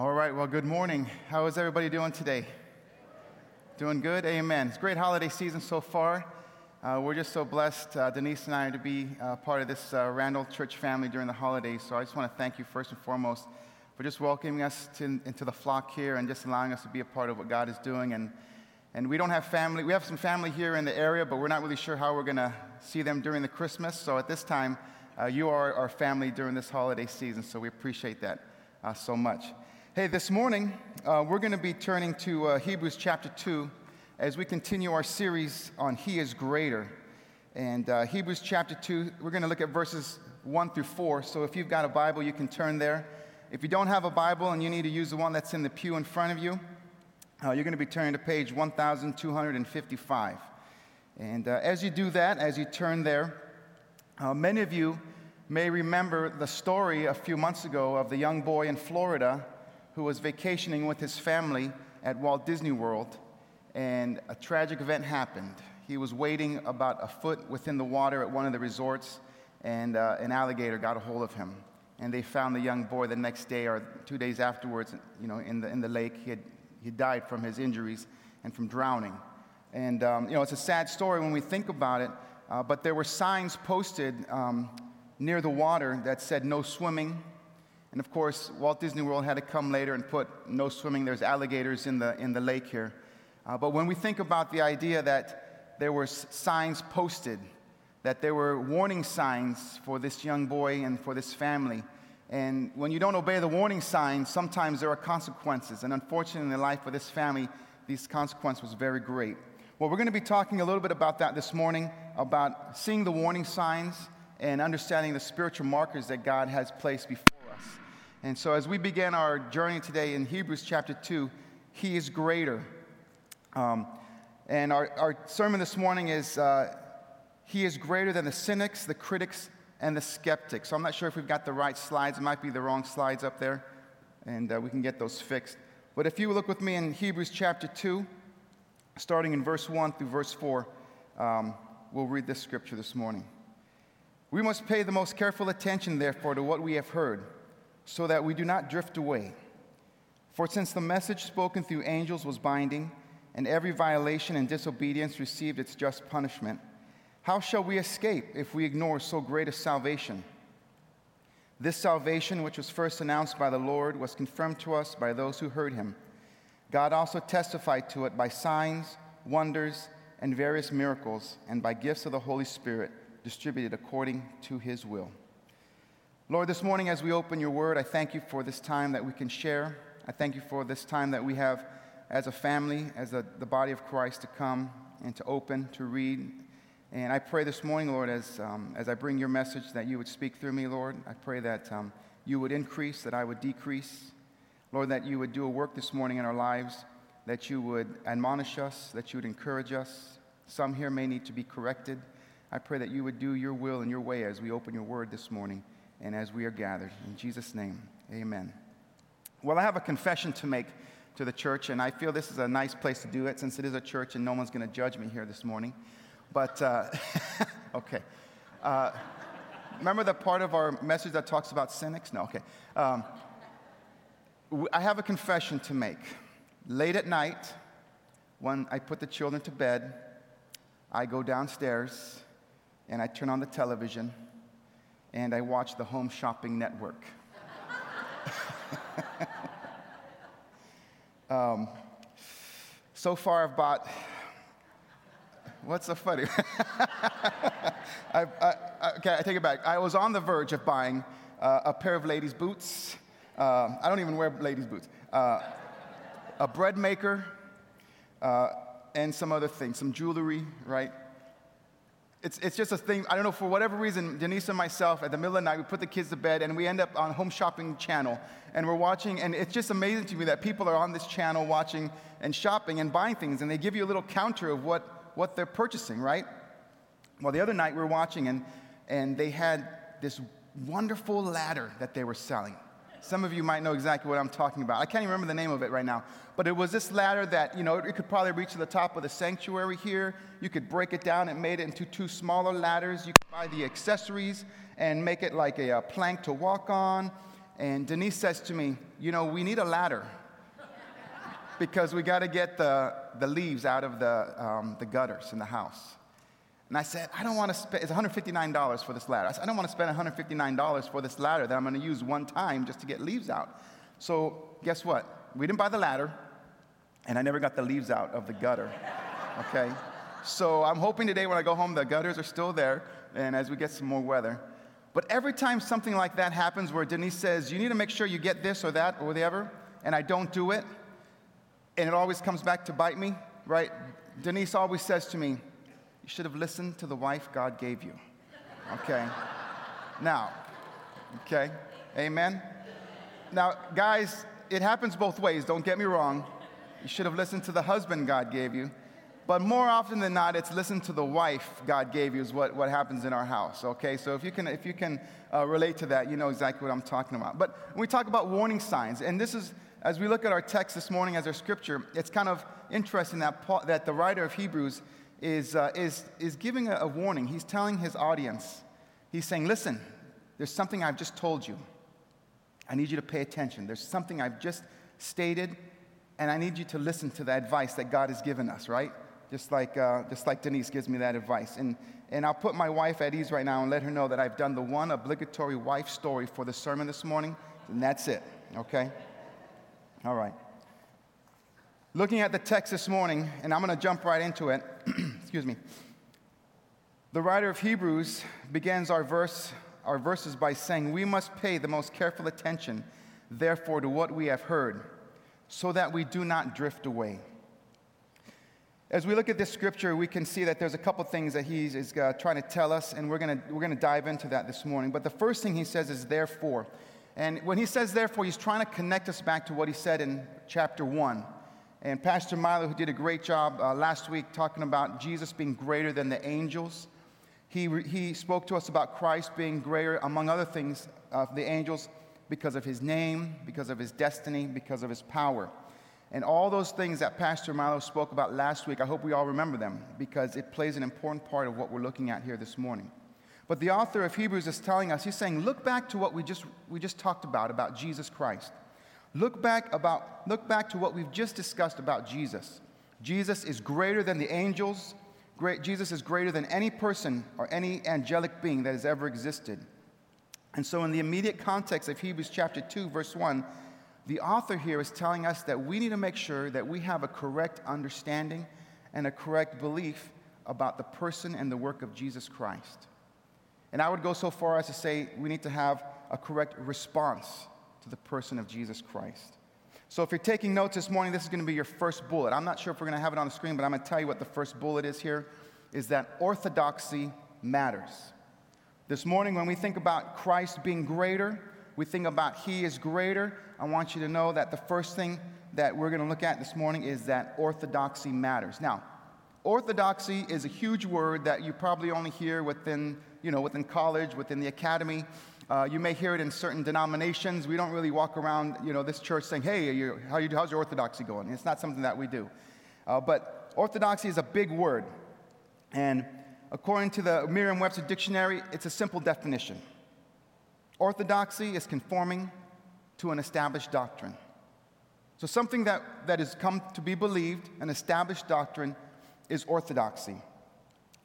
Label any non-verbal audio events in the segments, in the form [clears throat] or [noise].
All right, well, good morning. How is everybody doing today? Doing good? Amen. It's a great holiday season so far. Uh, we're just so blessed, uh, Denise and I, to be uh, part of this uh, Randall Church family during the holidays. So I just want to thank you first and foremost for just welcoming us to, into the flock here and just allowing us to be a part of what God is doing. And, and we don't have family, we have some family here in the area, but we're not really sure how we're going to see them during the Christmas. So at this time, uh, you are our family during this holiday season, so we appreciate that uh, so much. Hey, this morning uh, we're going to be turning to uh, Hebrews chapter 2 as we continue our series on He is Greater. And uh, Hebrews chapter 2, we're going to look at verses 1 through 4. So if you've got a Bible, you can turn there. If you don't have a Bible and you need to use the one that's in the pew in front of you, uh, you're going to be turning to page 1255. And uh, as you do that, as you turn there, uh, many of you may remember the story a few months ago of the young boy in Florida who was vacationing with his family at Walt Disney World, and a tragic event happened. He was wading about a foot within the water at one of the resorts, and uh, an alligator got a hold of him. And they found the young boy the next day or two days afterwards, you know, in the, in the lake. He, had, he died from his injuries and from drowning. And, um, you know, it's a sad story when we think about it, uh, but there were signs posted um, near the water that said no swimming, and of course, Walt Disney World had to come later and put no swimming. There's alligators in the, in the lake here. Uh, but when we think about the idea that there were signs posted, that there were warning signs for this young boy and for this family, and when you don't obey the warning signs, sometimes there are consequences. And unfortunately, in the life of this family, these consequences was very great. Well, we're going to be talking a little bit about that this morning, about seeing the warning signs and understanding the spiritual markers that God has placed before and so, as we begin our journey today in Hebrews chapter 2, He is greater. Um, and our, our sermon this morning is uh, He is greater than the cynics, the critics, and the skeptics. So, I'm not sure if we've got the right slides. It might be the wrong slides up there, and uh, we can get those fixed. But if you look with me in Hebrews chapter 2, starting in verse 1 through verse 4, um, we'll read this scripture this morning. We must pay the most careful attention, therefore, to what we have heard so that we do not drift away. For since the message spoken through angels was binding, and every violation and disobedience received its just punishment, how shall we escape if we ignore so great a salvation? This salvation, which was first announced by the Lord, was confirmed to us by those who heard him. God also testified to it by signs, wonders, and various miracles, and by gifts of the Holy Spirit distributed according to his will. Lord, this morning as we open your word, I thank you for this time that we can share. I thank you for this time that we have as a family, as a, the body of Christ to come and to open, to read. And I pray this morning, Lord, as, um, as I bring your message, that you would speak through me, Lord. I pray that um, you would increase, that I would decrease. Lord, that you would do a work this morning in our lives, that you would admonish us, that you would encourage us. Some here may need to be corrected. I pray that you would do your will and your way as we open your word this morning and as we are gathered. In Jesus' name, amen. Well, I have a confession to make to the church, and I feel this is a nice place to do it since it is a church and no one's going to judge me here this morning. But, uh, [laughs] okay. Uh, remember the part of our message that talks about cynics? No, okay. Um, I have a confession to make. Late at night, when I put the children to bed, I go downstairs and I turn on the television and I watch the Home Shopping Network. [laughs] um, so far, I've bought. What's so funny? [laughs] I, I, okay, I take it back. I was on the verge of buying uh, a pair of ladies' boots. Uh, I don't even wear ladies' boots. Uh, a bread maker, uh, and some other things, some jewelry, right? It's, it's just a thing. I don't know, for whatever reason, Denise and myself, at the middle of the night, we put the kids to bed and we end up on Home Shopping Channel. And we're watching, and it's just amazing to me that people are on this channel watching and shopping and buying things, and they give you a little counter of what, what they're purchasing, right? Well, the other night we were watching, and, and they had this wonderful ladder that they were selling. Some of you might know exactly what I'm talking about. I can't even remember the name of it right now. But it was this ladder that, you know, it could probably reach to the top of the sanctuary here. You could break it down and made it into two smaller ladders. You could buy the accessories and make it like a, a plank to walk on. And Denise says to me, You know, we need a ladder [laughs] because we got to get the, the leaves out of the, um, the gutters in the house. And I said, I don't want to spend, it's $159 for this ladder. I said, I don't want to spend $159 for this ladder that I'm going to use one time just to get leaves out. So, guess what? We didn't buy the ladder, and I never got the leaves out of the gutter. [laughs] Okay? So, I'm hoping today when I go home, the gutters are still there, and as we get some more weather. But every time something like that happens where Denise says, You need to make sure you get this or that or whatever, and I don't do it, and it always comes back to bite me, right? Denise always says to me, should have listened to the wife God gave you. Okay? now, okay? Amen? Now, guys, it happens both ways, don't get me wrong. You should have listened to the husband God gave you. But more often than not, it's listen to the wife God gave you is what, what happens in our house, okay? So if you can, if you can uh, relate to that, you know exactly what I'm talking about. But when we talk about warning signs, and this is, as we look at our text this morning as our scripture, it's kind of interesting that, Paul, that the writer of Hebrews is, uh, is, is giving a, a warning. He's telling his audience, he's saying, listen, there's something I've just told you. I need you to pay attention. There's something I've just stated, and I need you to listen to the advice that God has given us, right? Just like, uh, just like Denise gives me that advice. And, and I'll put my wife at ease right now and let her know that I've done the one obligatory wife story for the sermon this morning, and that's it, okay? All right. Looking at the text this morning, and I'm going to jump right into it. [clears throat] Excuse me. The writer of Hebrews begins our verse our verses by saying, We must pay the most careful attention, therefore, to what we have heard, so that we do not drift away. As we look at this scripture, we can see that there's a couple things that he is uh, trying to tell us, and we're going we're to dive into that this morning. But the first thing he says is, therefore. And when he says therefore, he's trying to connect us back to what he said in chapter 1. And Pastor Milo, who did a great job uh, last week talking about Jesus being greater than the angels, he, he spoke to us about Christ being greater, among other things, of the angels because of his name, because of his destiny, because of his power. And all those things that Pastor Milo spoke about last week, I hope we all remember them because it plays an important part of what we're looking at here this morning. But the author of Hebrews is telling us, he's saying, look back to what we just, we just talked about, about Jesus Christ. Look back, about, look back to what we've just discussed about Jesus. Jesus is greater than the angels, Great, Jesus is greater than any person or any angelic being that has ever existed. And so, in the immediate context of Hebrews chapter 2, verse 1, the author here is telling us that we need to make sure that we have a correct understanding and a correct belief about the person and the work of Jesus Christ. And I would go so far as to say we need to have a correct response the person of Jesus Christ. So if you're taking notes this morning, this is going to be your first bullet. I'm not sure if we're going to have it on the screen, but I'm going to tell you what the first bullet is here is that orthodoxy matters. This morning when we think about Christ being greater, we think about he is greater. I want you to know that the first thing that we're going to look at this morning is that orthodoxy matters. Now, orthodoxy is a huge word that you probably only hear within, you know, within college, within the academy. Uh, you may hear it in certain denominations. We don't really walk around, you know, this church saying, hey, you, how you, how's your orthodoxy going? It's not something that we do. Uh, but orthodoxy is a big word. And according to the Merriam Webster Dictionary, it's a simple definition orthodoxy is conforming to an established doctrine. So, something that, that has come to be believed, an established doctrine, is orthodoxy.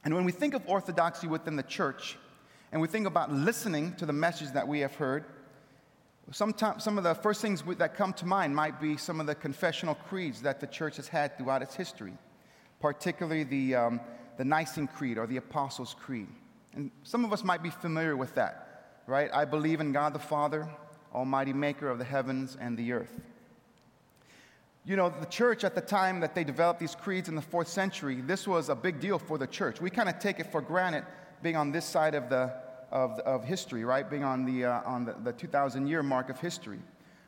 And when we think of orthodoxy within the church, and we think about listening to the message that we have heard, sometimes, some of the first things that come to mind might be some of the confessional creeds that the church has had throughout its history, particularly the, um, the Nicene Creed or the Apostles' Creed. And some of us might be familiar with that, right? I believe in God the Father, Almighty Maker of the heavens and the earth. You know, the church at the time that they developed these creeds in the fourth century, this was a big deal for the church. We kind of take it for granted being on this side of, the, of, of history, right? Being on the, uh, on the, the 2,000 year mark of history.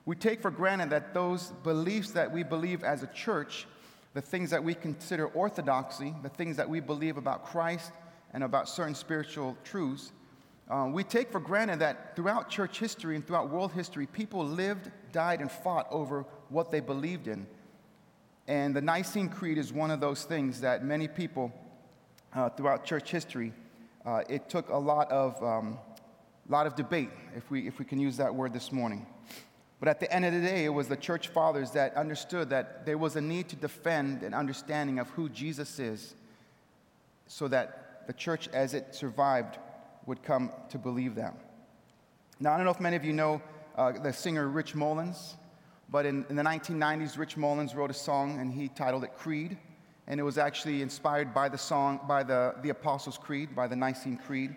We take for granted that those beliefs that we believe as a church, the things that we consider orthodoxy, the things that we believe about Christ and about certain spiritual truths, uh, we take for granted that throughout church history and throughout world history, people lived, died, and fought over what they believed in. And the Nicene Creed is one of those things that many people uh, throughout church history uh, it took a lot of um, lot of debate, if we, if we can use that word this morning. But at the end of the day, it was the church fathers that understood that there was a need to defend an understanding of who Jesus is so that the church, as it survived, would come to believe that. Now, I don't know if many of you know uh, the singer Rich Mullins, but in, in the 1990s, Rich Mullins wrote a song and he titled it Creed. And it was actually inspired by the song, by the, the Apostles' Creed, by the Nicene Creed.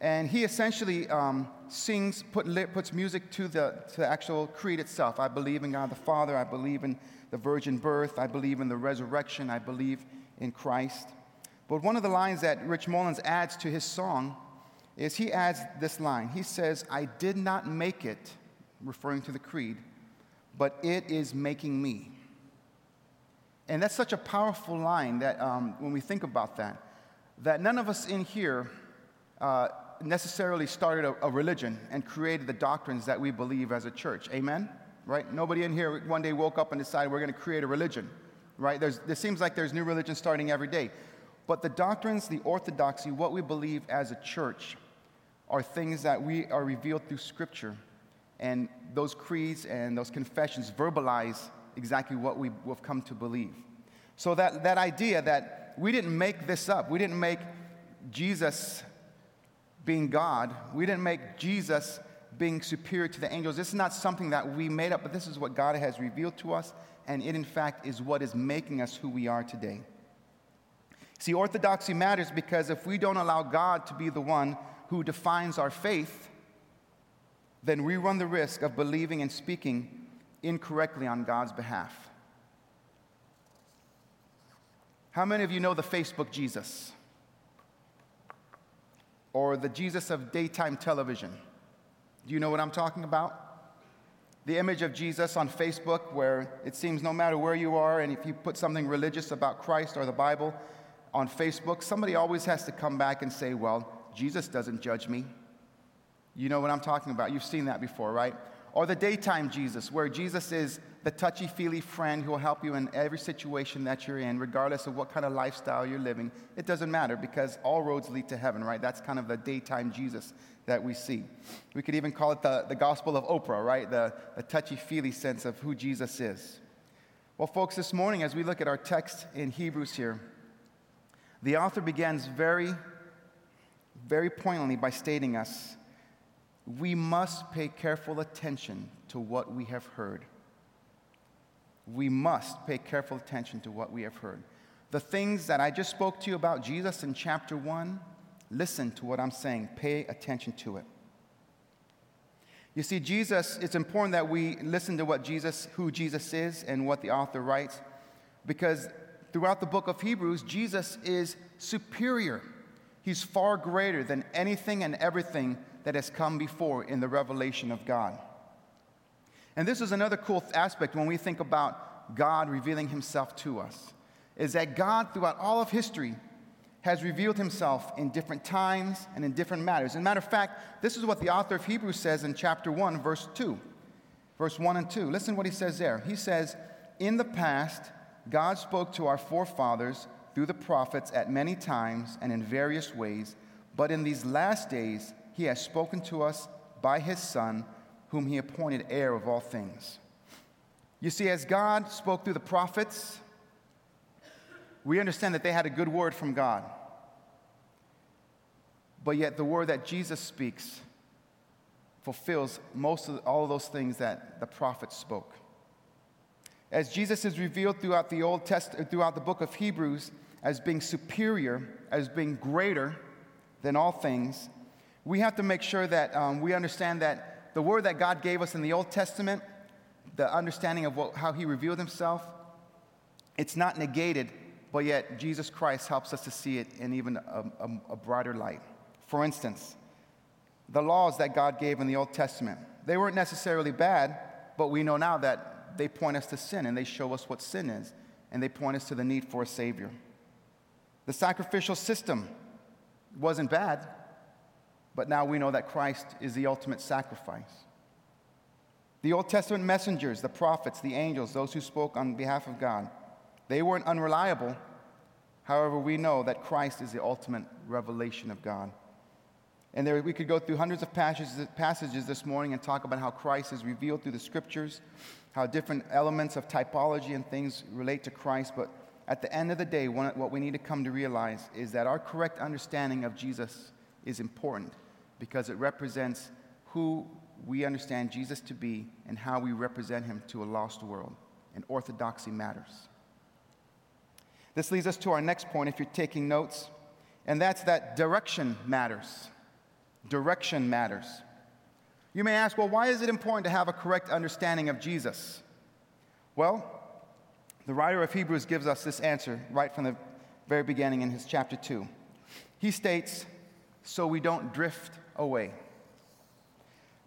And he essentially um, sings, put, puts music to the, to the actual creed itself. I believe in God the Father. I believe in the virgin birth. I believe in the resurrection. I believe in Christ. But one of the lines that Rich Mullins adds to his song is he adds this line. He says, I did not make it, referring to the creed, but it is making me. And that's such a powerful line that um, when we think about that, that none of us in here uh, necessarily started a, a, religion and created the doctrines that we believe as a church. Amen? Right? Nobody in here one day woke up and decided we're going to create a religion. Right? There's, there seems like there's new religions starting every day. But the doctrines, the orthodoxy, what we believe as a church, are things that we are revealed through Scripture. And those creeds and those confessions verbalize exactly what we, have come to believe. So that, that idea that we didn't make this up, we didn't make Jesus being God, we didn't make Jesus being superior to the angels. This is not something that we made up, but this is what God has revealed to us, and it, in fact, is what is making us who we are today. See, orthodoxy matters because if we don't allow God to be the one who defines our faith, then we run the risk of believing and speaking incorrectly on God's behalf. How many of you know the Facebook Jesus? or the Jesus of daytime television. Do you know what I'm talking about? The image of Jesus on Facebook, where it seems no matter where you are, and if you put something religious about Christ or the Bible on Facebook, somebody always has to come back and say, Well, Jesus doesn't judge me. You know what I'm talking about. You've seen that before, right? Or the daytime Jesus, where Jesus is the touchy feely friend who will help you in every situation that you're in, regardless of what kind of lifestyle you're living. It doesn't matter because all roads lead to heaven, right? That's kind of the daytime Jesus that we see. We could even call it the, the gospel of Oprah, right? The, the touchy feely sense of who Jesus is. Well, folks, this morning, as we look at our text in Hebrews here, the author begins very, very poignantly by stating us we must pay careful attention to what we have heard we must pay careful attention to what we have heard. The things that I just spoke to you about Jesus in chapter 1, listen to what I'm saying. Pay attention to it. You see, Jesus, it's important that we listen to what Jesus, who Jesus is and what the author writes, because throughout the book of Hebrews, Jesus is superior. He's far greater than anything and everything that has come before in the revelation of God. And this is another cool aspect when we think about God revealing himself to us, is that God, throughout all of history, has revealed himself in different times and in different matters. As a matter of fact, this is what the author of Hebrews says in chapter 1, verse 2. Verse 1 and 2. Listen what he says there. He says, In the past, God spoke to our forefathers through the prophets at many times and in various ways, but in these last days, he has spoken to us by his Son whom he appointed heir of all things. You see, as God spoke through the prophets, we understand that they had a good word from God. But yet, the word that Jesus speaks fulfills most of all of those things that the prophets spoke. As Jesus is revealed throughout the Old Testament, throughout the book of Hebrews, as being superior, as being greater than all things, we have to make sure that um, we understand that the word that God gave us in the Old Testament, the understanding of what, how He revealed Himself, it's not negated, but yet Jesus Christ helps us to see it in even a, a, a brighter light. For instance, the laws that God gave in the Old Testament, they weren't necessarily bad, but we know now that they point us to sin and they show us what sin is, and they point us to the need for a Savior. The sacrificial system wasn't bad, but now we know that Christ is the ultimate sacrifice. The Old Testament messengers, the prophets, the angels, those who spoke on behalf of God, they weren't unreliable. However, we know that Christ is the ultimate revelation of God. And there, we could go through hundreds of passages, passages this morning and talk about how Christ is revealed through the scriptures, how different elements of typology and things relate to Christ. But at the end of the day, what we need to come to realize is that our correct understanding of Jesus is important because it represents who we understand Jesus to be and how we represent him to a lost world. And orthodoxy matters. This leads us to our next point if you're taking notes, and that's that direction matters. Direction matters. You may ask, well, why is it important to have a correct understanding of Jesus? Well, the writer of Hebrews gives us this answer right from the very beginning in his chapter 2. He states, so we don't drift away.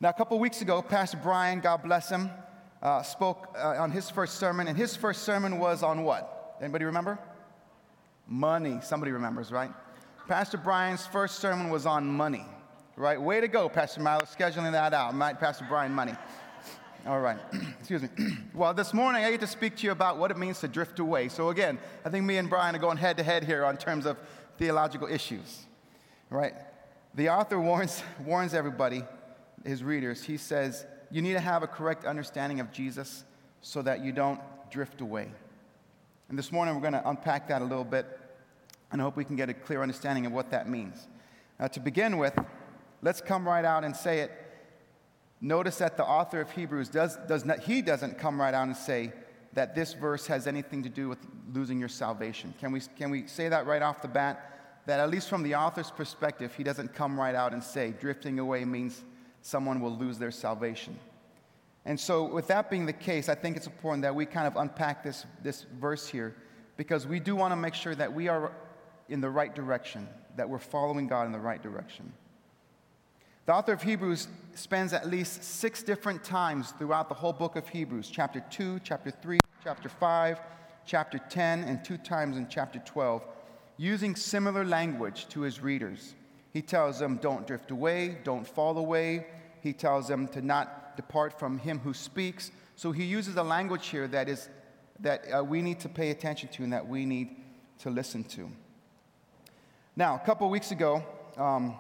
Now, a couple weeks ago, Pastor Brian, God bless him, uh, spoke uh, on his first sermon, and his first sermon was on what? Anybody remember? Money. Somebody remembers, right? Pastor Brian's first sermon was on money, right? Way to go, Pastor Milo, scheduling that out. Right, Pastor Brian, money. [laughs] All right, [clears throat] excuse me. [clears throat] well, this morning I get to speak to you about what it means to drift away. So, again, I think me and Brian are going head to head here on terms of theological issues, right? The author warns, [laughs] warns everybody, his readers, he says, you need to have a correct understanding of Jesus so that you don't drift away. And this morning we're going to unpack that a little bit, and I hope we can get a clear understanding of what that means. Now, to begin with, let's come right out and say it. Notice that the author of Hebrews does, does not, he doesn't come right out and say that this verse has anything to do with losing your salvation. Can we, can we say that right off the bat? That at least from the author's perspective, he doesn't come right out and say drifting away means someone will lose their salvation. And so, with that being the case, I think it's important that we kind of unpack this, this verse here because we do want to make sure that we are in the right direction, that we're following God in the right direction. The author of Hebrews spends at least six different times throughout the whole book of Hebrews chapter 2, chapter 3, chapter 5, chapter 10, and two times in chapter 12, using similar language to his readers. He tells them, Don't drift away, don't fall away. He tells them to not depart from him who speaks. So he uses a language here that, is, that uh, we need to pay attention to and that we need to listen to. Now, a couple weeks ago, um,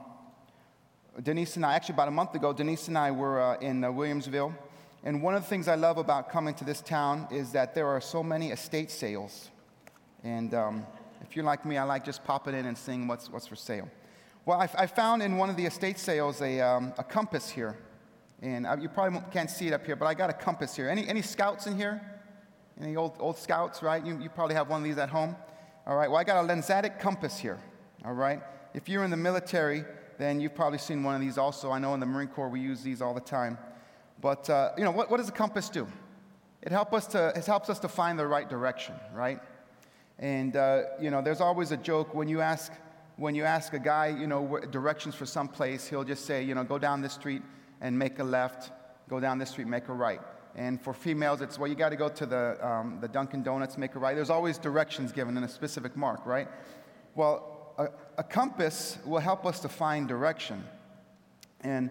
Denise and I, actually about a month ago, Denise and I were uh, in uh, Williamsville. And one of the things I love about coming to this town is that there are so many estate sales. And um, if you're like me, I like just popping in and seeing what's, what's for sale. Well, I, I found in one of the estate sales a, um, a compass here and I, you probably can't see it up here, but I got a compass here. Any, any scouts in here? Any old, old scouts, right? You, you probably have one of these at home. All right, well, I got a lensatic compass here. All right? If you're in the military, then you've probably seen one of these also. I know in the Marine Corps we use these all the time. But, uh, you know, what, what does a compass do? It, help us to, it helps us to find the right direction, right? And, uh, you know, there's always a joke when you ask, when you ask a guy, you know, directions for some place, he'll just say, you know, go down this street and make a left, go down this street, make a right. And for females, it's, well, you got to go to the, um, the Dunkin' Donuts, make a right. There's always directions given in a specific mark, right? Well, a, a compass will help us to find direction. And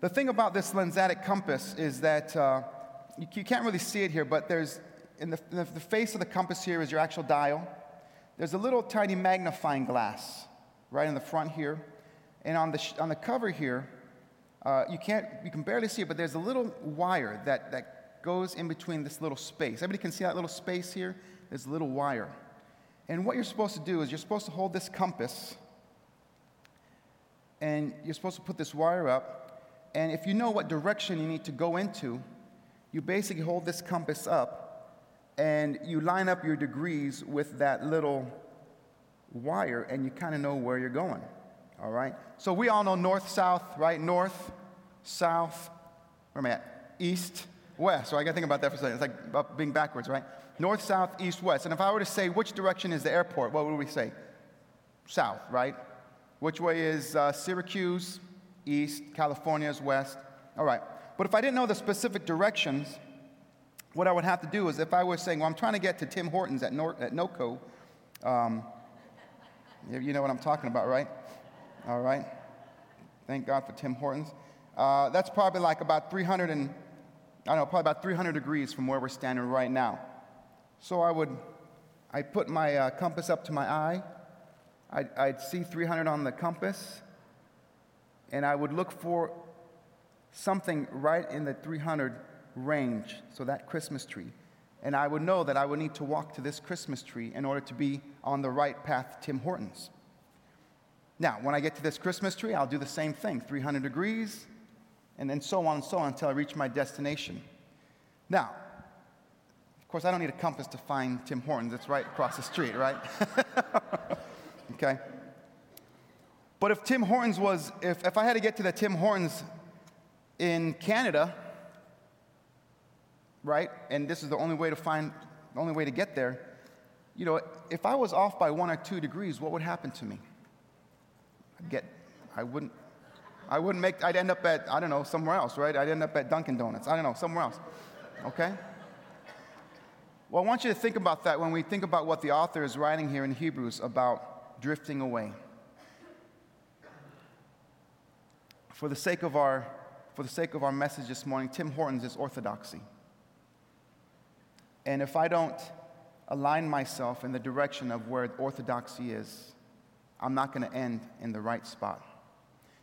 the thing about this lensatic compass is that uh, you, you, can't really see it here, but there's, in the, in the face of the compass here is your actual dial. There's a little tiny magnifying glass right in the front here. And on the, on the cover here, uh, you can't, you can barely see it, but there's a little wire that, that goes in between this little space. Everybody can see that little space here? There's a little wire. And what you're supposed to do is you're supposed to hold this compass and you're supposed to put this wire up. And if you know what direction you need to go into, you basically hold this compass up and you line up your degrees with that little wire and you kind of know where you're going. All right? So we all know north, south, right? North, south, where am I at? East, west. So I got to think about that for a second. It's like being backwards, right? North, south, east, west. And if I were to say which direction is the airport, what would we say? South, right? Which way is uh, Syracuse? East. California is west. All right. But if I didn't know the specific directions, what I would have to do is if I was saying, well, I'm trying to get to Tim Hortons at, Nor- at NOCO, um, you know what I'm talking about, right? All right. Thank God for Tim Hortons. Uh, that's probably like about 300 and, I don't know, probably about 300 degrees from where we're standing right now. So I would, I'd put my uh, compass up to my eye. I'd, I'd see 300 on the compass. and I would look for something right in the 300 range, so that Christmas tree. And I would know that I would need to walk to this Christmas tree in order to be on the right path Tim Hortons. Now, when I get to this Christmas tree, I'll do the same thing 300 degrees, and then so on and so on until I reach my destination. Now, of course, I don't need a compass to find Tim Hortons, it's right across the street, right? [laughs] okay? But if Tim Hortons was, if, if I had to get to the Tim Hortons in Canada, right, and this is the only way to find, the only way to get there, you know, if I was off by one or two degrees, what would happen to me? I'd get, I wouldn't, I wouldn't make, I'd end up at, I don't know, somewhere else, right? I'd end up at Dunkin' Donuts. I don't know, somewhere else. Okay? Well, I want you to think about that when we think about what the author is writing here in Hebrews about drifting away. For the sake of our, for the sake of our message this morning, Tim Hortons is orthodoxy. And if I don't align myself in the direction of where orthodoxy is, I'm not going to end in the right spot.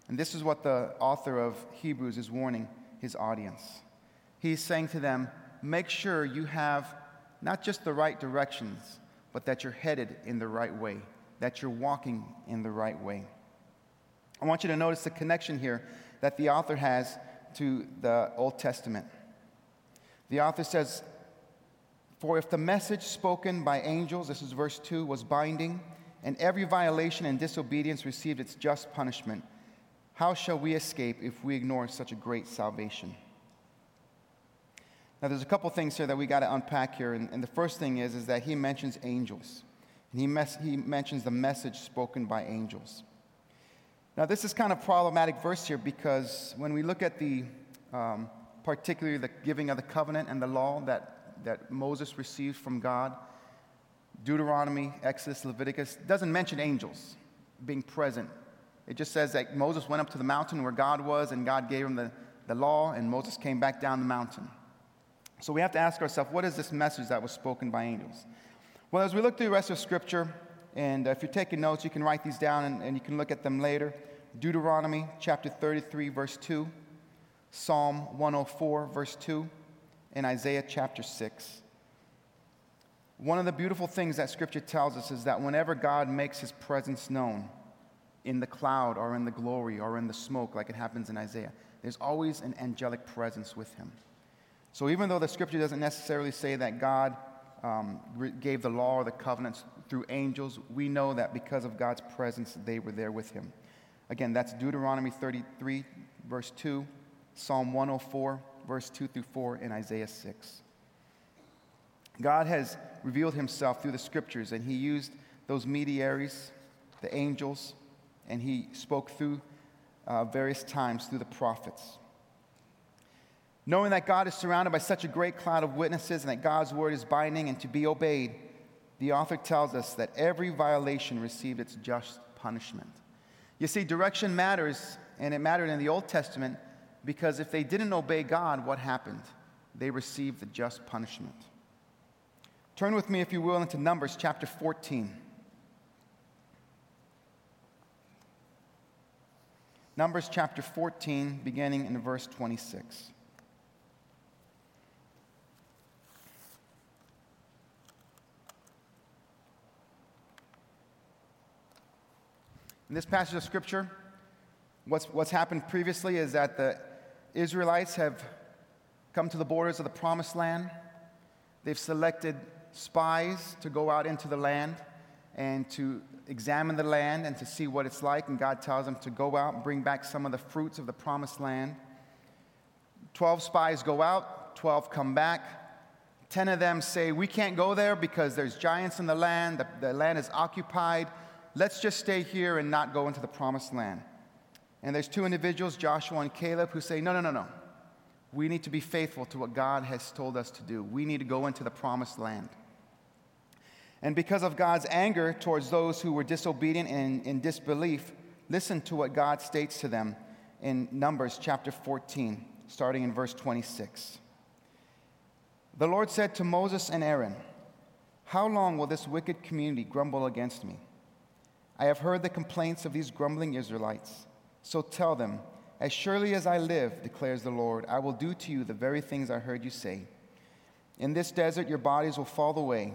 And this is what the author of Hebrews is warning his audience. He's saying to them, make sure you have not just the right directions, but that you're headed in the right way, that you're walking in the right way. I want you to notice the connection here that the author has to the Old Testament. The author says, For if the message spoken by angels, this is verse 2, was binding, and every violation and disobedience received its just punishment, how shall we escape if we ignore such a great salvation? Now, there's a couple things here that we got to unpack here. And, and, the first thing is, is that he mentions angels. And he, mes- he mentions the message spoken by angels. Now, this is kind of problematic verse here because when we look at the, um, particularly the giving of the covenant and the law that, that Moses received from God, Deuteronomy, Exodus, Leviticus, doesn't mention angels being present. It just says that Moses went up to the mountain where God was and God gave him the, the law, and Moses came back down the mountain. So we have to ask ourselves, what is this message that was spoken by angels? Well, as we look through the rest of Scripture, and if you're taking notes, you can write these down and, and you can look at them later. Deuteronomy chapter 33, verse 2, Psalm 104, verse 2, and Isaiah chapter 6. One of the beautiful things that Scripture tells us is that whenever God makes his presence known in the cloud or in the glory or in the smoke, like it happens in Isaiah, there's always an angelic presence with him. So even though the scripture doesn't necessarily say that God um, gave the law or the covenants through angels, we know that because of God's presence, they were there with him. Again, that's Deuteronomy 33, verse 2, Psalm 104, verse 2 through 4, and Isaiah 6. God has revealed himself through the scriptures, and he used those mediaries, the angels, and he spoke through uh, various times through the prophets. Knowing that God is surrounded by such a great cloud of witnesses and that God's word is binding and to be obeyed, the author tells us that every violation received its just punishment. You see, direction matters, and it mattered in the Old Testament because if they didn't obey God, what happened? They received the just punishment. Turn with me, if you will, into Numbers chapter 14. Numbers chapter 14, beginning in verse 26. In this passage of Scripture, what's, what's happened previously is that the Israelites have come to the borders of the promised land. They've selected spies to go out into the land and to examine the land and to see what it's like. And God tells them to go out and bring back some of the fruits of the promised land. Twelve spies go out, 12 come back. Ten of them say, We can't go there because there's giants in the land, the, the land is occupied let's just stay here and not go into the promised land. And there's two individuals, Joshua and Caleb, who say, no, no, no, no. We need to be faithful to what God has told us to do. We need to go into the promised land. And because of God's anger towards those who were disobedient and in disbelief, listen to what God states to them in Numbers chapter 14, starting in verse 26. The Lord said to Moses and Aaron, How long will this wicked community grumble against me? I have heard the complaints of these grumbling Israelites. So tell them, As surely as I live, declares the Lord, I will do to you the very things I heard you say. In this desert, your bodies will fall away,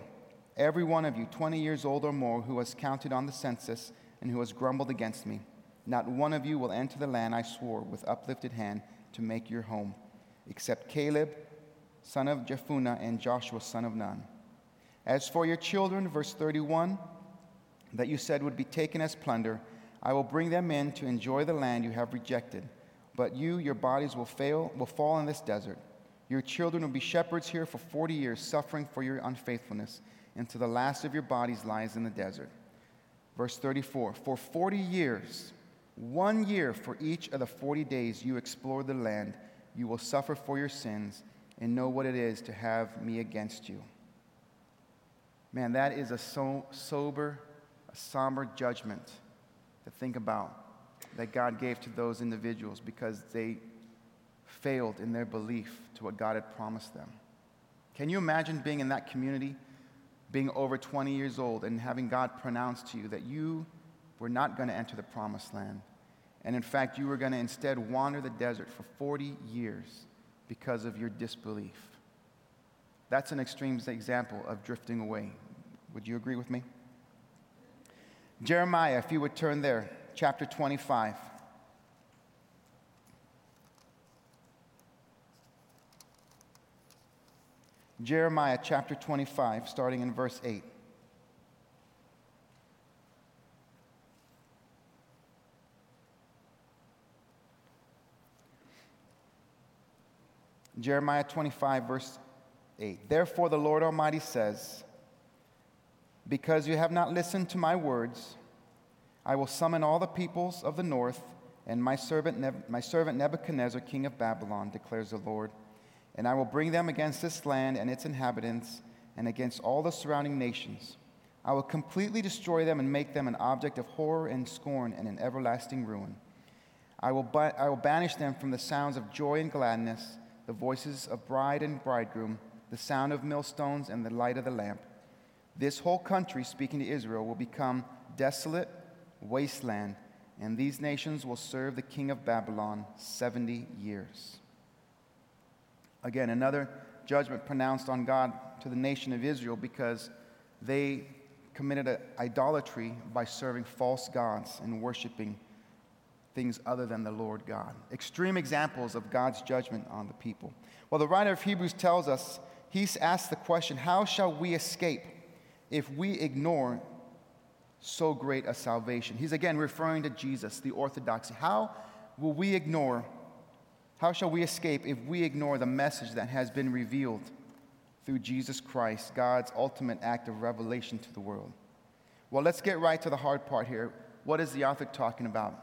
every one of you, 20 years old or more, who has counted on the census and who has grumbled against me. Not one of you will enter the land I swore with uplifted hand to make your home, except Caleb, son of Jephunneh, and Joshua, son of Nun. As for your children, verse 31, that you said would be taken as plunder, I will bring them in to enjoy the land you have rejected. But you, your bodies will fail, will fall in this desert. Your children will be shepherds here for 40 years, suffering for your unfaithfulness, until the last of your bodies lies in the desert. Verse 34 For 40 years, one year for each of the 40 days you explore the land, you will suffer for your sins and know what it is to have me against you. Man, that is a so sober, a somber judgment to think about that God gave to those individuals because they failed in their belief to what God had promised them. Can you imagine being in that community, being over 20 years old, and having God pronounce to you that you were not going to enter the promised land? And in fact, you were going to instead wander the desert for 40 years because of your disbelief. That's an extreme example of drifting away. Would you agree with me? Jeremiah, if you would turn there, chapter 25. Jeremiah chapter 25, starting in verse 8. Jeremiah 25, verse 8. Therefore, the Lord Almighty says, Because you have not listened to my words, I will summon all the peoples of the north and my servant, ne- my servant Nebuchadnezzar, king of Babylon, declares the Lord. And I will bring them against this land and its inhabitants and against all the surrounding nations. I will completely destroy them and make them an object of horror and scorn and an everlasting ruin. I will, ba- I will banish them from the sounds of joy and gladness the voices of bride and bridegroom, the sound of millstones, and the light of the lamp. This whole country, speaking to Israel, will become desolate wasteland, and these nations will serve the king of Babylon 70 years. Again, another judgment pronounced on God to the nation of Israel because they committed idolatry by serving false gods and worshiping things other than the Lord God. Extreme examples of God's judgment on the people. Well, the writer of Hebrews tells us, he's asked the question, How shall we escape if we ignore so great a salvation? He's again referring to Jesus, the orthodoxy. How will we ignore, how shall we escape if we ignore the message that has been revealed through Jesus Christ, God's ultimate act of revelation to the world? Well, let's get right to the hard part here. What is the author talking about?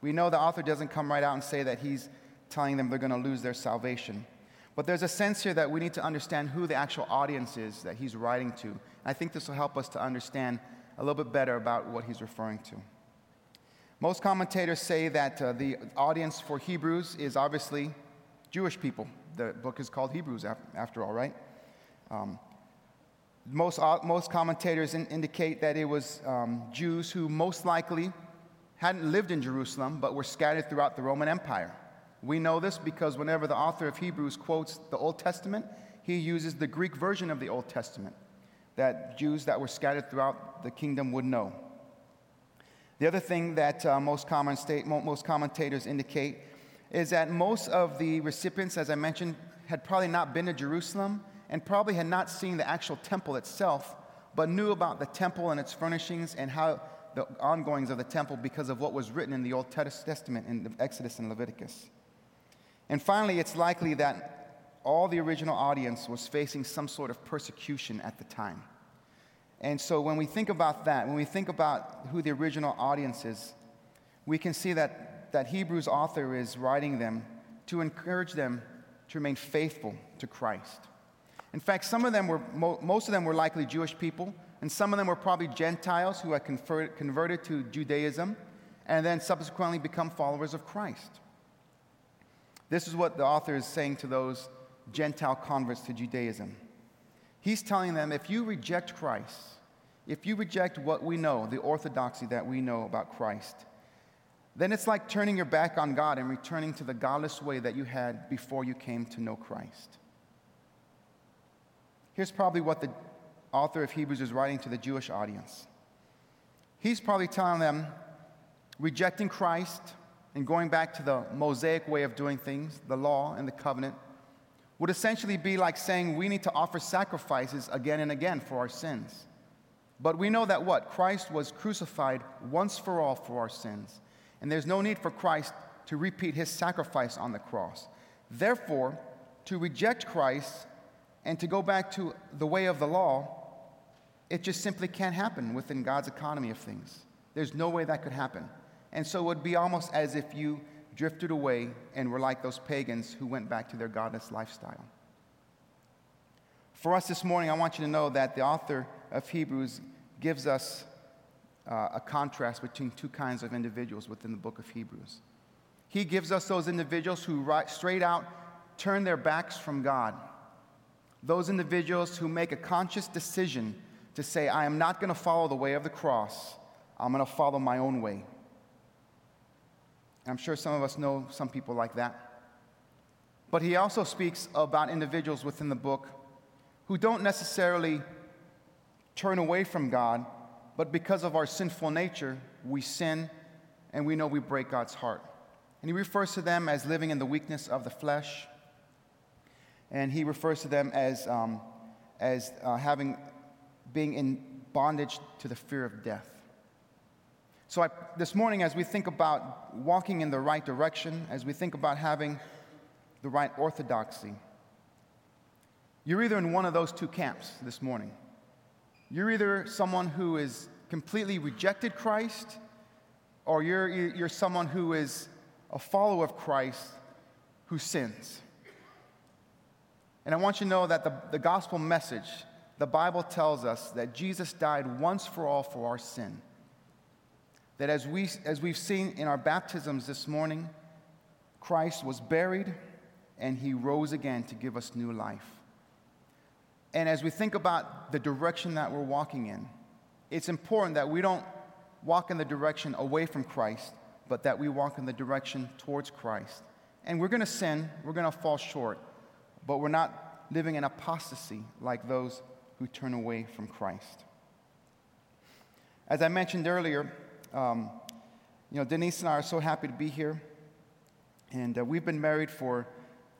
We know the author doesn't come right out and say that he's telling them they're going to lose their salvation. But there's a sense here that we need to understand who the actual audience is that he's writing to. I think this will help us to understand a little bit better about what he's referring to. Most commentators say that uh, the audience for Hebrews is obviously Jewish people. The book is called Hebrews, after all, right? Um, most, uh, most commentators in, indicate that it was um, Jews who most likely hadn't lived in Jerusalem but were scattered throughout the Roman Empire. We know this because whenever the author of Hebrews quotes the Old Testament, he uses the Greek version of the Old Testament that Jews that were scattered throughout the kingdom would know. The other thing that uh, most, common state, most commentators indicate is that most of the recipients, as I mentioned, had probably not been to Jerusalem and probably had not seen the actual temple itself, but knew about the temple and its furnishings and how the ongoings of the temple because of what was written in the Old Testament in Exodus and Leviticus. And finally, it's likely that all the original audience was facing some sort of persecution at the time. And so when we think about that, when we think about who the original audience is, we can see that, that Hebrews author is writing them to encourage them to remain faithful to Christ. In fact, some of them were, most of them were likely Jewish people and some of them were probably Gentiles who had converted to Judaism and then subsequently become followers of Christ. This is what the author is saying to those Gentile converts to Judaism. He's telling them if you reject Christ, if you reject what we know, the orthodoxy that we know about Christ, then it's like turning your back on God and returning to the godless way that you had before you came to know Christ. Here's probably what the author of Hebrews is writing to the Jewish audience. He's probably telling them rejecting Christ and going back to the Mosaic way of doing things, the law and the covenant, would essentially be like saying we need to offer sacrifices again and again for our sins. But we know that what? Christ was crucified once for all for our sins. And there's no need for Christ to repeat his sacrifice on the cross. Therefore, to reject Christ and to go back to the way of the law, it just simply can't happen within God's economy of things. There's no way that could happen. And so it would be almost as if you drifted away and were like those pagans who went back to their godless lifestyle. For us this morning, I want you to know that the author of Hebrews gives us uh, a contrast between two kinds of individuals within the book of Hebrews. He gives us those individuals who right, straight out turn their backs from God, those individuals who make a conscious decision to say, I am not going to follow the way of the cross, I'm going to follow my own way. I'm sure some of us know some people like that. But he also speaks about individuals within the book who don't necessarily turn away from God, but because of our sinful nature, we sin and we know we break God's heart. And he refers to them as living in the weakness of the flesh. And he refers to them as, um, as uh, having, being in bondage to the fear of death. So, I, this morning, as we think about walking in the right direction, as we think about having the right orthodoxy, you're either in one of those two camps this morning. You're either someone who is completely rejected Christ, or you're, you're someone who is a follower of Christ who sins. And I want you to know that the, the gospel message, the Bible tells us that Jesus died once for all for our sin that as, we, as we've seen in our baptisms this morning, Christ was buried and he rose again to give us new life. And as we think about the direction that we're walking in, it's important that we don't walk in the direction away from Christ, but that we walk in the direction towards Christ. And we're going to sin, we're going to fall short, but we're not living in apostasy like those who turn away from Christ. As I mentioned earlier, um, you know, Denise and I are so happy to be here. And uh, we've been married for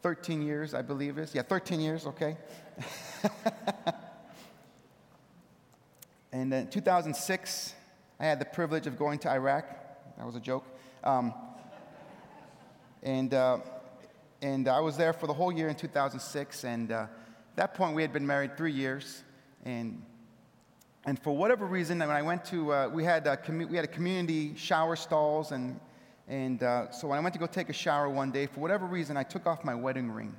13 years, I believe it is. Yeah, 13 years, okay. [laughs] and in 2006, I had the privilege of going to Iraq. That was a joke. Um, and, uh, and I was there for the whole year in 2006. And uh, at that point, we had been married three years. And and for whatever reason, when I went to, uh, we, had a commu- we had a community shower stalls, and, and uh, so when I went to go take a shower one day, for whatever reason, I took off my wedding ring.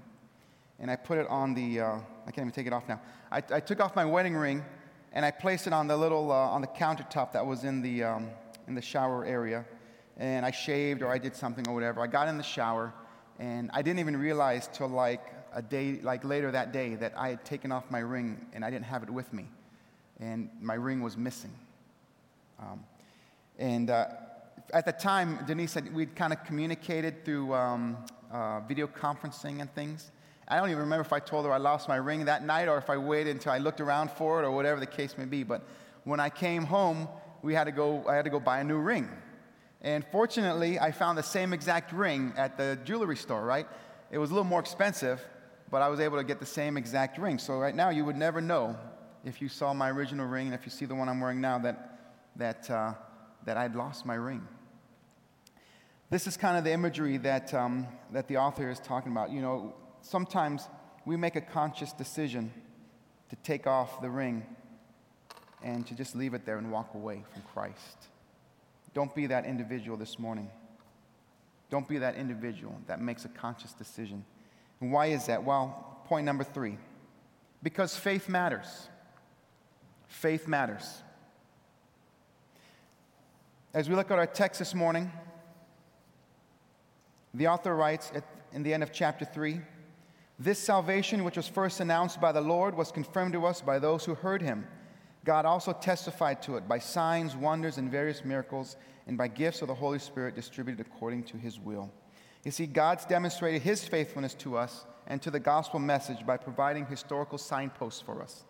And I put it on the, uh, I can't even take it off now. I, I, took off my wedding ring, and I placed it on the little, uh, on the countertop that was in the, um, in the shower area. And I shaved, or I did something, or whatever. I got in the shower, and I didn't even realize till like a day, like later that day, that I had taken off my ring, and I didn't have it with me and my ring was missing. Um, and uh, at the time, Denise said we'd kind of communicated through um, uh, video conferencing and things. I don't even remember if I told her I lost my ring that night or if I waited until I looked around for it or whatever the case may be. But when I came home, we had to go, I had to go buy a new ring. And fortunately, I found the same exact ring at the jewelry store, right? It was a little more expensive, but I was able to get the same exact ring. So right now, you would never know if you saw my original ring and if you see the one I'm wearing now, that, that, uh, that I'd lost my ring. This is kind of the imagery that, um, that the author is talking about. You know, sometimes we make a conscious decision to take off the ring and to just leave it there and walk away from Christ. Don't be that individual this morning. Don't be that individual that makes a conscious decision. And why is that? Well, point number three because faith matters. Faith matters. As we look at our text this morning, the author writes at, in the end of chapter 3 This salvation, which was first announced by the Lord, was confirmed to us by those who heard him. God also testified to it by signs, wonders, and various miracles, and by gifts of the Holy Spirit distributed according to his will. You see, God's demonstrated his faithfulness to us and to the gospel message by providing historical signposts for us.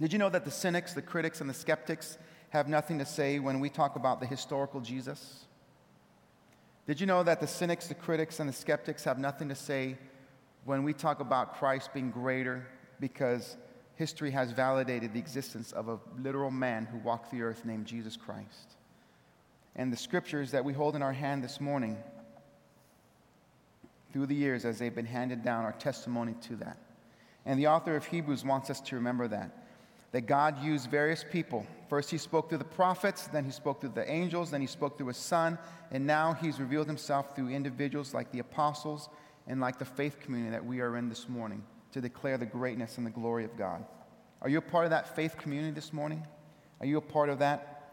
Did you know that the cynics, the critics, and the skeptics have nothing to say when we talk about the historical Jesus? Did you know that the cynics, the critics, and the skeptics have nothing to say when we talk about Christ being greater because history has validated the existence of a literal man who walked the earth named Jesus Christ? And the scriptures that we hold in our hand this morning, through the years as they've been handed down, are testimony to that. And the author of Hebrews wants us to remember that that God used various people. First, he spoke through the prophets, then, he spoke through the angels, then, he spoke through his son, and now he's revealed himself through individuals like the apostles and like the faith community that we are in this morning to declare the greatness and the glory of God. Are you a part of that faith community this morning? Are you a part of that?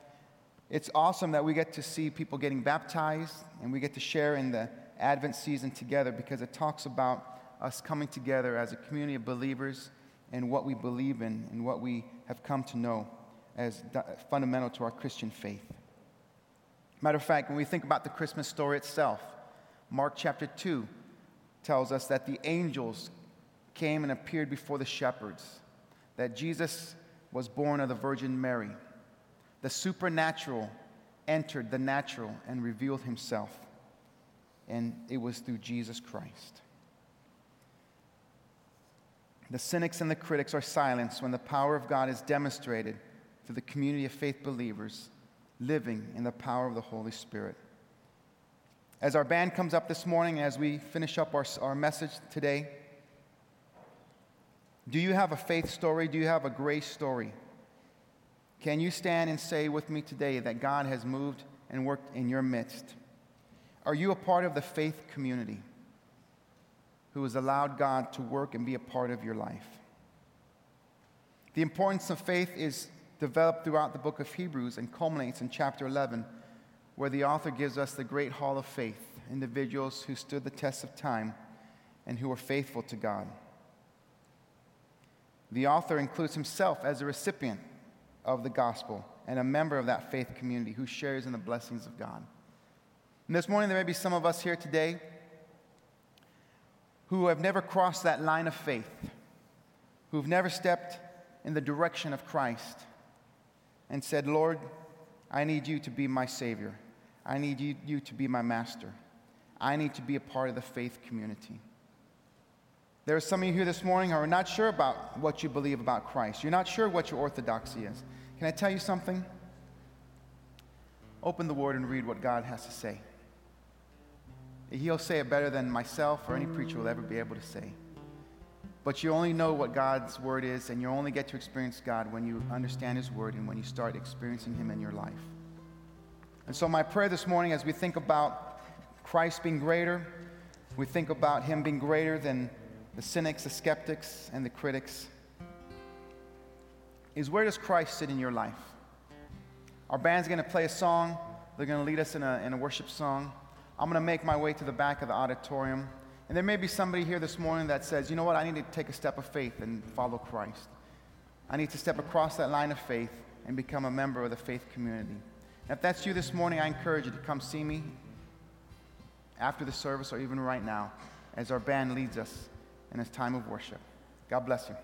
It's awesome that we get to see people getting baptized and we get to share in the Advent season together because it talks about us coming together as a community of believers and what we believe in and what we have come to know as fundamental to our Christian faith. Matter of fact, when we think about the Christmas story itself, Mark chapter 2 tells us that the angels came and appeared before the shepherds, that Jesus was born of the Virgin Mary. The supernatural entered the natural and revealed himself, and it was through Jesus Christ. The cynics and the critics are silenced when the power of God is demonstrated through the community of faith believers living in the power of the Holy Spirit. As our band comes up this morning, as we finish up our, our message today, do you have a faith story? Do you have a grace story? Can you stand and say with me today that God has moved and worked in your midst? Are you a part of the faith community? Who has allowed God to work and be a part of your life. The importance of faith is developed throughout the book of Hebrews and culminates in chapter 11, where the author gives us the great hall of faith individuals who stood the test of time and who were faithful to God. The author includes himself as a recipient of the gospel and a member of that faith community who shares in the blessings of God. And this morning, there may be some of us here today who have never crossed that line of faith, who've never stepped in the direction of Christ and said, Lord, I need you to be my Savior. I need you, you to be my master. I need to be a part of the faith community. There are some of you here this morning who are not sure about what you believe about Christ. You're not sure what your orthodoxy is. Can I tell you something? Open the Word and read what God has to say. He'll say it better than myself or any preacher will ever be able to say. But you only know what God's word is, and you only get to experience God when you understand His word and when you start experiencing Him in your life. And so, my prayer this morning, as we think about Christ being greater, we think about Him being greater than the cynics, the skeptics, and the critics, is where does Christ sit in your life? Our band's going to play a song, they're going to lead us in a, in a worship song. I'm going to make my way to the back of the auditorium. And there may be somebody here this morning that says, you know what, I need to take a step of faith and follow Christ. I need to step across that line of faith and become a member of the faith community. And if that's you this morning, I encourage you to come see me after the service or even right now as our band leads us in this time of worship. God bless you.